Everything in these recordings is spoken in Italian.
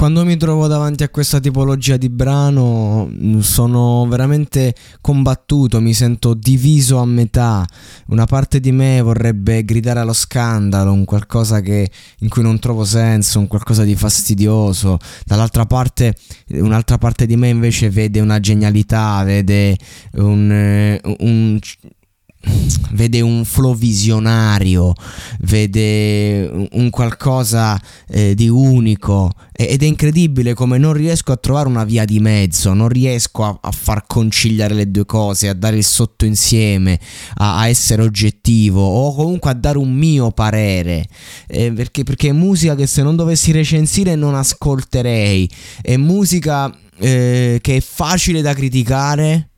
Quando mi trovo davanti a questa tipologia di brano mm, sono veramente combattuto, mi sento diviso a metà. Una parte di me vorrebbe gridare allo scandalo, un qualcosa che, in cui non trovo senso, un qualcosa di fastidioso. Dall'altra parte, un'altra parte di me invece vede una genialità, vede un, eh, un vede un flow visionario, vede un qualcosa eh, di unico. Ed è incredibile come non riesco a trovare una via di mezzo, non riesco a, a far conciliare le due cose, a dare il sotto insieme, a, a essere oggettivo o comunque a dare un mio parere, eh, perché, perché è musica che se non dovessi recensire non ascolterei, è musica eh, che è facile da criticare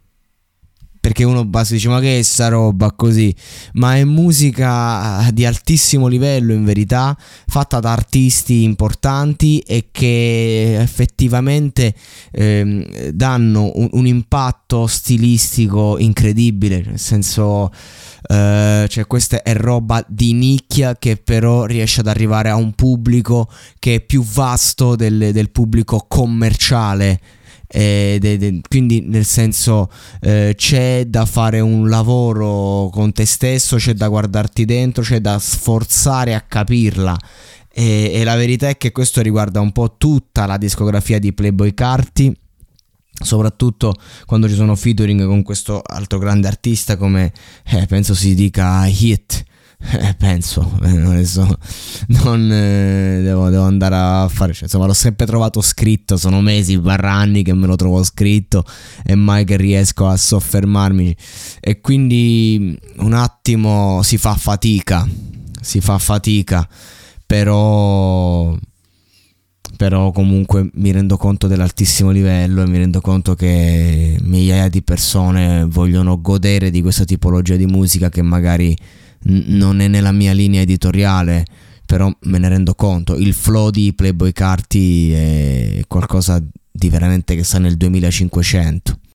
perché uno basta dice ma che è sta roba così? Ma è musica di altissimo livello in verità fatta da artisti importanti e che effettivamente ehm, danno un, un, impatto stilistico incredibile. Nel senso eh, cioè questa è roba di nicchia che però riesce ad arrivare a un pubblico che è più vasto del, del pubblico commerciale eh, de, de, quindi nel senso eh, c'è da fare un lavoro con te stesso, c'è da guardarti dentro, c'è da sforzare a capirla. E, e la verità è che questo riguarda un po' tutta la discografia di Playboy Carti soprattutto quando ci sono featuring con questo altro grande artista come eh, penso si dica Hit eh, penso, eh, adesso non eh, devo, devo, andare a fare, cioè, insomma l'ho sempre trovato scritto, sono mesi, barra anni che me lo trovo scritto e mai che riesco a soffermarmi. E quindi un attimo si fa fatica, si fa fatica, però però comunque mi rendo conto dell'altissimo livello e mi rendo conto che migliaia di persone vogliono godere di questa tipologia di musica che magari non è nella mia linea editoriale, però me ne rendo conto. Il flow di Playboy Carti è qualcosa di veramente che sta nel 2500.